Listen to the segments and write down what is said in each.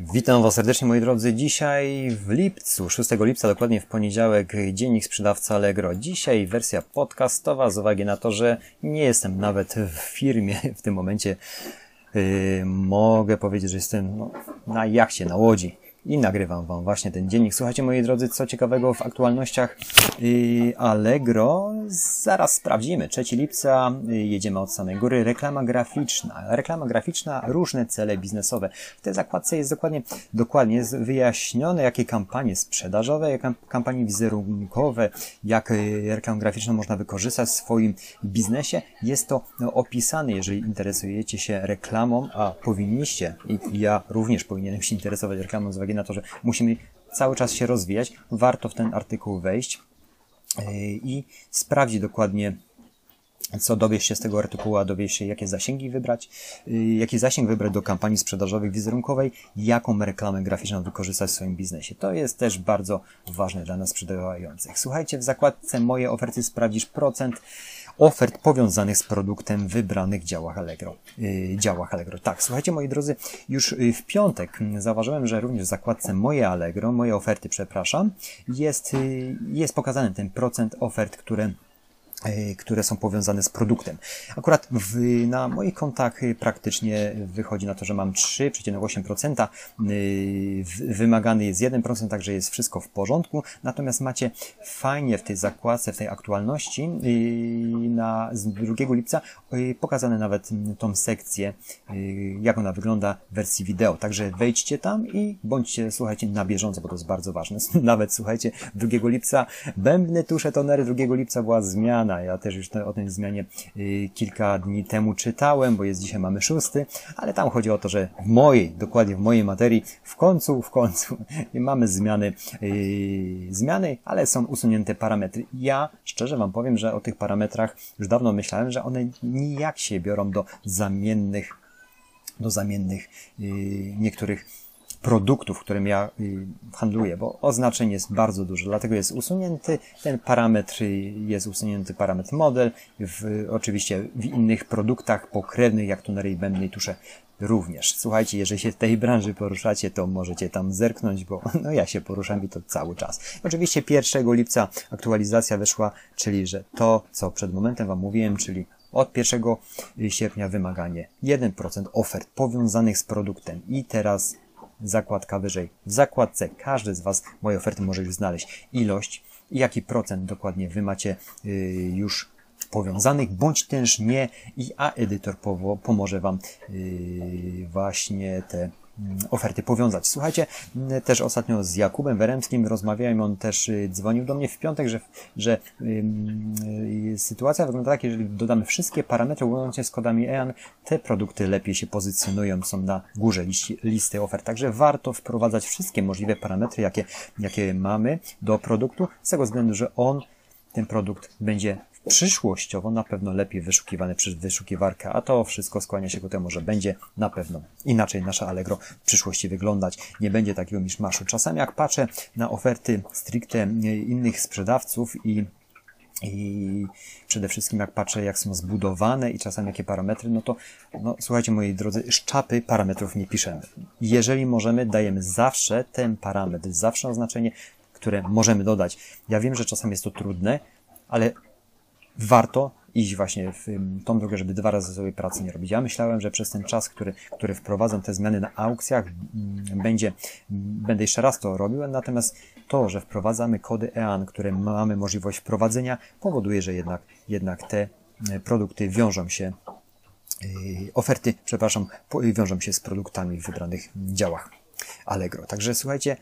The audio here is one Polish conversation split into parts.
Witam Was serdecznie moi drodzy. Dzisiaj w lipcu, 6 lipca, dokładnie w poniedziałek, dziennik sprzedawca Allegro. Dzisiaj wersja podcastowa z uwagi na to, że nie jestem nawet w firmie w tym momencie. Yy, mogę powiedzieć, że jestem no, na jachcie, na łodzi i nagrywam Wam właśnie ten dziennik. Słuchajcie, moi drodzy, co ciekawego w aktualnościach Allegro. Zaraz sprawdzimy. 3 lipca yy, jedziemy od samej góry. Reklama graficzna. Reklama graficzna, różne cele biznesowe. W tej zakładce jest dokładnie, dokładnie jest wyjaśnione, jakie kampanie sprzedażowe, jakie kampanie wizerunkowe, jak yy, reklamę graficzną można wykorzystać w swoim biznesie. Jest to no, opisane, jeżeli interesujecie się reklamą, a powinniście, i ja również powinienem się interesować reklamą z uwagi na to, że musimy cały czas się rozwijać, warto w ten artykuł wejść i sprawdzić dokładnie, co dowiesz się z tego artykułu, a dowiesz się, jakie zasięgi wybrać, jaki zasięg wybrać do kampanii sprzedażowej, wizerunkowej, jaką reklamę graficzną wykorzystać w swoim biznesie. To jest też bardzo ważne dla nas sprzedających. Słuchajcie, w zakładce Moje oferty sprawdzisz procent ofert powiązanych z produktem w wybranych działach Allegro. Yy, działach Allegro. Tak, słuchajcie moi drodzy, już w piątek zauważyłem, że również w zakładce Moje Allegro, moje oferty, przepraszam, jest, yy, jest pokazany ten procent ofert, które które są powiązane z produktem. Akurat w, na moich kontach praktycznie wychodzi na to, że mam 3,8%, wymagany jest 1%, także jest wszystko w porządku, natomiast macie fajnie w tej zakładce, w tej aktualności na, z 2 lipca pokazane nawet tą sekcję, jak ona wygląda w wersji wideo, także wejdźcie tam i bądźcie, słuchajcie, na bieżąco, bo to jest bardzo ważne. Nawet, słuchajcie, 2 lipca bębny tusze tonery, 2 lipca była zmiana zmiana. Ja też już o tej zmianie y, kilka dni temu czytałem, bo jest dzisiaj mamy szósty, ale tam chodzi o to, że w mojej, dokładnie w mojej materii, w końcu, w końcu mamy zmiany, y, zmiany, ale są usunięte parametry. Ja szczerze Wam powiem, że o tych parametrach już dawno myślałem, że one nijak się biorą do zamiennych, do zamiennych y, niektórych produktów, którym ja y, handluję, bo oznaczeń jest bardzo dużo, dlatego jest usunięty ten parametr, jest usunięty parametr model, w, oczywiście w innych produktach pokrewnych, jak tunery i bębny tusze również. Słuchajcie, jeżeli się w tej branży poruszacie, to możecie tam zerknąć, bo no ja się poruszam i to cały czas. Oczywiście 1 lipca aktualizacja wyszła, czyli że to, co przed momentem Wam mówiłem, czyli od 1 sierpnia wymaganie 1% ofert powiązanych z produktem i teraz zakładka wyżej. W zakładce każdy z Was moje oferty może już znaleźć ilość i jaki procent dokładnie Wy macie yy, już powiązanych, bądź też nie i a edytor pomoże Wam yy, właśnie te oferty powiązać. Słuchajcie, mm, też ostatnio z Jakubem Weremskim rozmawiałem, on też y, dzwonił do mnie w piątek, że, że yy, sytuacja wygląda tak, jeżeli dodamy wszystkie parametry łącznie z kodami EAN, te produkty lepiej się pozycjonują, są na górze liści, listy ofert. Także warto wprowadzać wszystkie możliwe parametry, jakie, jakie mamy do produktu, z tego względu, że on, ten produkt będzie przyszłościowo na pewno lepiej wyszukiwane przez wyszukiwarkę, a to wszystko skłania się ku temu, że będzie na pewno inaczej nasza Allegro w przyszłości wyglądać. Nie będzie takiego miszmaszu. Czasami jak patrzę na oferty stricte innych sprzedawców i i przede wszystkim jak patrzę, jak są zbudowane i czasami jakie parametry, no to, no, słuchajcie moi drodzy, szczapy parametrów nie piszemy. Jeżeli możemy, dajemy zawsze ten parametr, zawsze oznaczenie, które możemy dodać. Ja wiem, że czasami jest to trudne, ale warto iść właśnie w tą drogę, żeby dwa razy sobie pracy nie robić. Ja myślałem, że przez ten czas, który, który wprowadzam te zmiany na aukcjach, będzie, będę jeszcze raz to robił, natomiast to, że wprowadzamy kody EAN, które mamy możliwość wprowadzenia, powoduje, że jednak, jednak te e, produkty wiążą się e, oferty, przepraszam, wiążą się z produktami w wybranych działach Allegro. Także słuchajcie,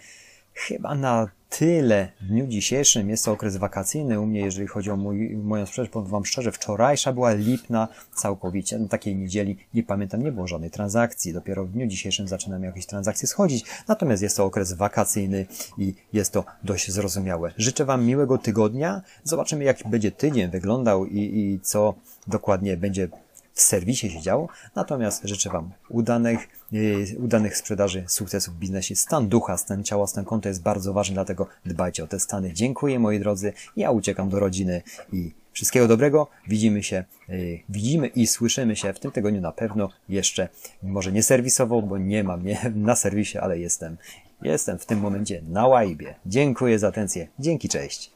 chyba na tyle w dniu dzisiejszym. Jest to okres wakacyjny u mnie, jeżeli chodzi o mój, moją sprzedaż. Powiem Wam szczerze, wczorajsza była lipna całkowicie. Na takiej niedzieli, nie pamiętam, nie było żadnej transakcji. Dopiero w dniu dzisiejszym zaczynam jakieś transakcje schodzić. Natomiast jest to okres wakacyjny i jest to dość zrozumiałe. Życzę Wam miłego tygodnia. Zobaczymy, jak będzie tydzień wyglądał i, i co dokładnie będzie w serwisie się działo. Natomiast życzę Wam udanych, yy, udanych sprzedaży, sukcesów w biznesie. Stan ducha, stan ciała, stan konta jest bardzo ważny, dlatego dbajcie o te stany. Dziękuję moi drodzy. Ja uciekam do rodziny i Wszystkiego dobrego. Widzimy się, yy, widzimy i słyszymy się w tym tygodniu na pewno jeszcze, może nie serwisowo, bo nie mam mnie na serwisie, ale jestem, jestem w tym momencie na łajbie. Dziękuję za atencję. Dzięki, cześć.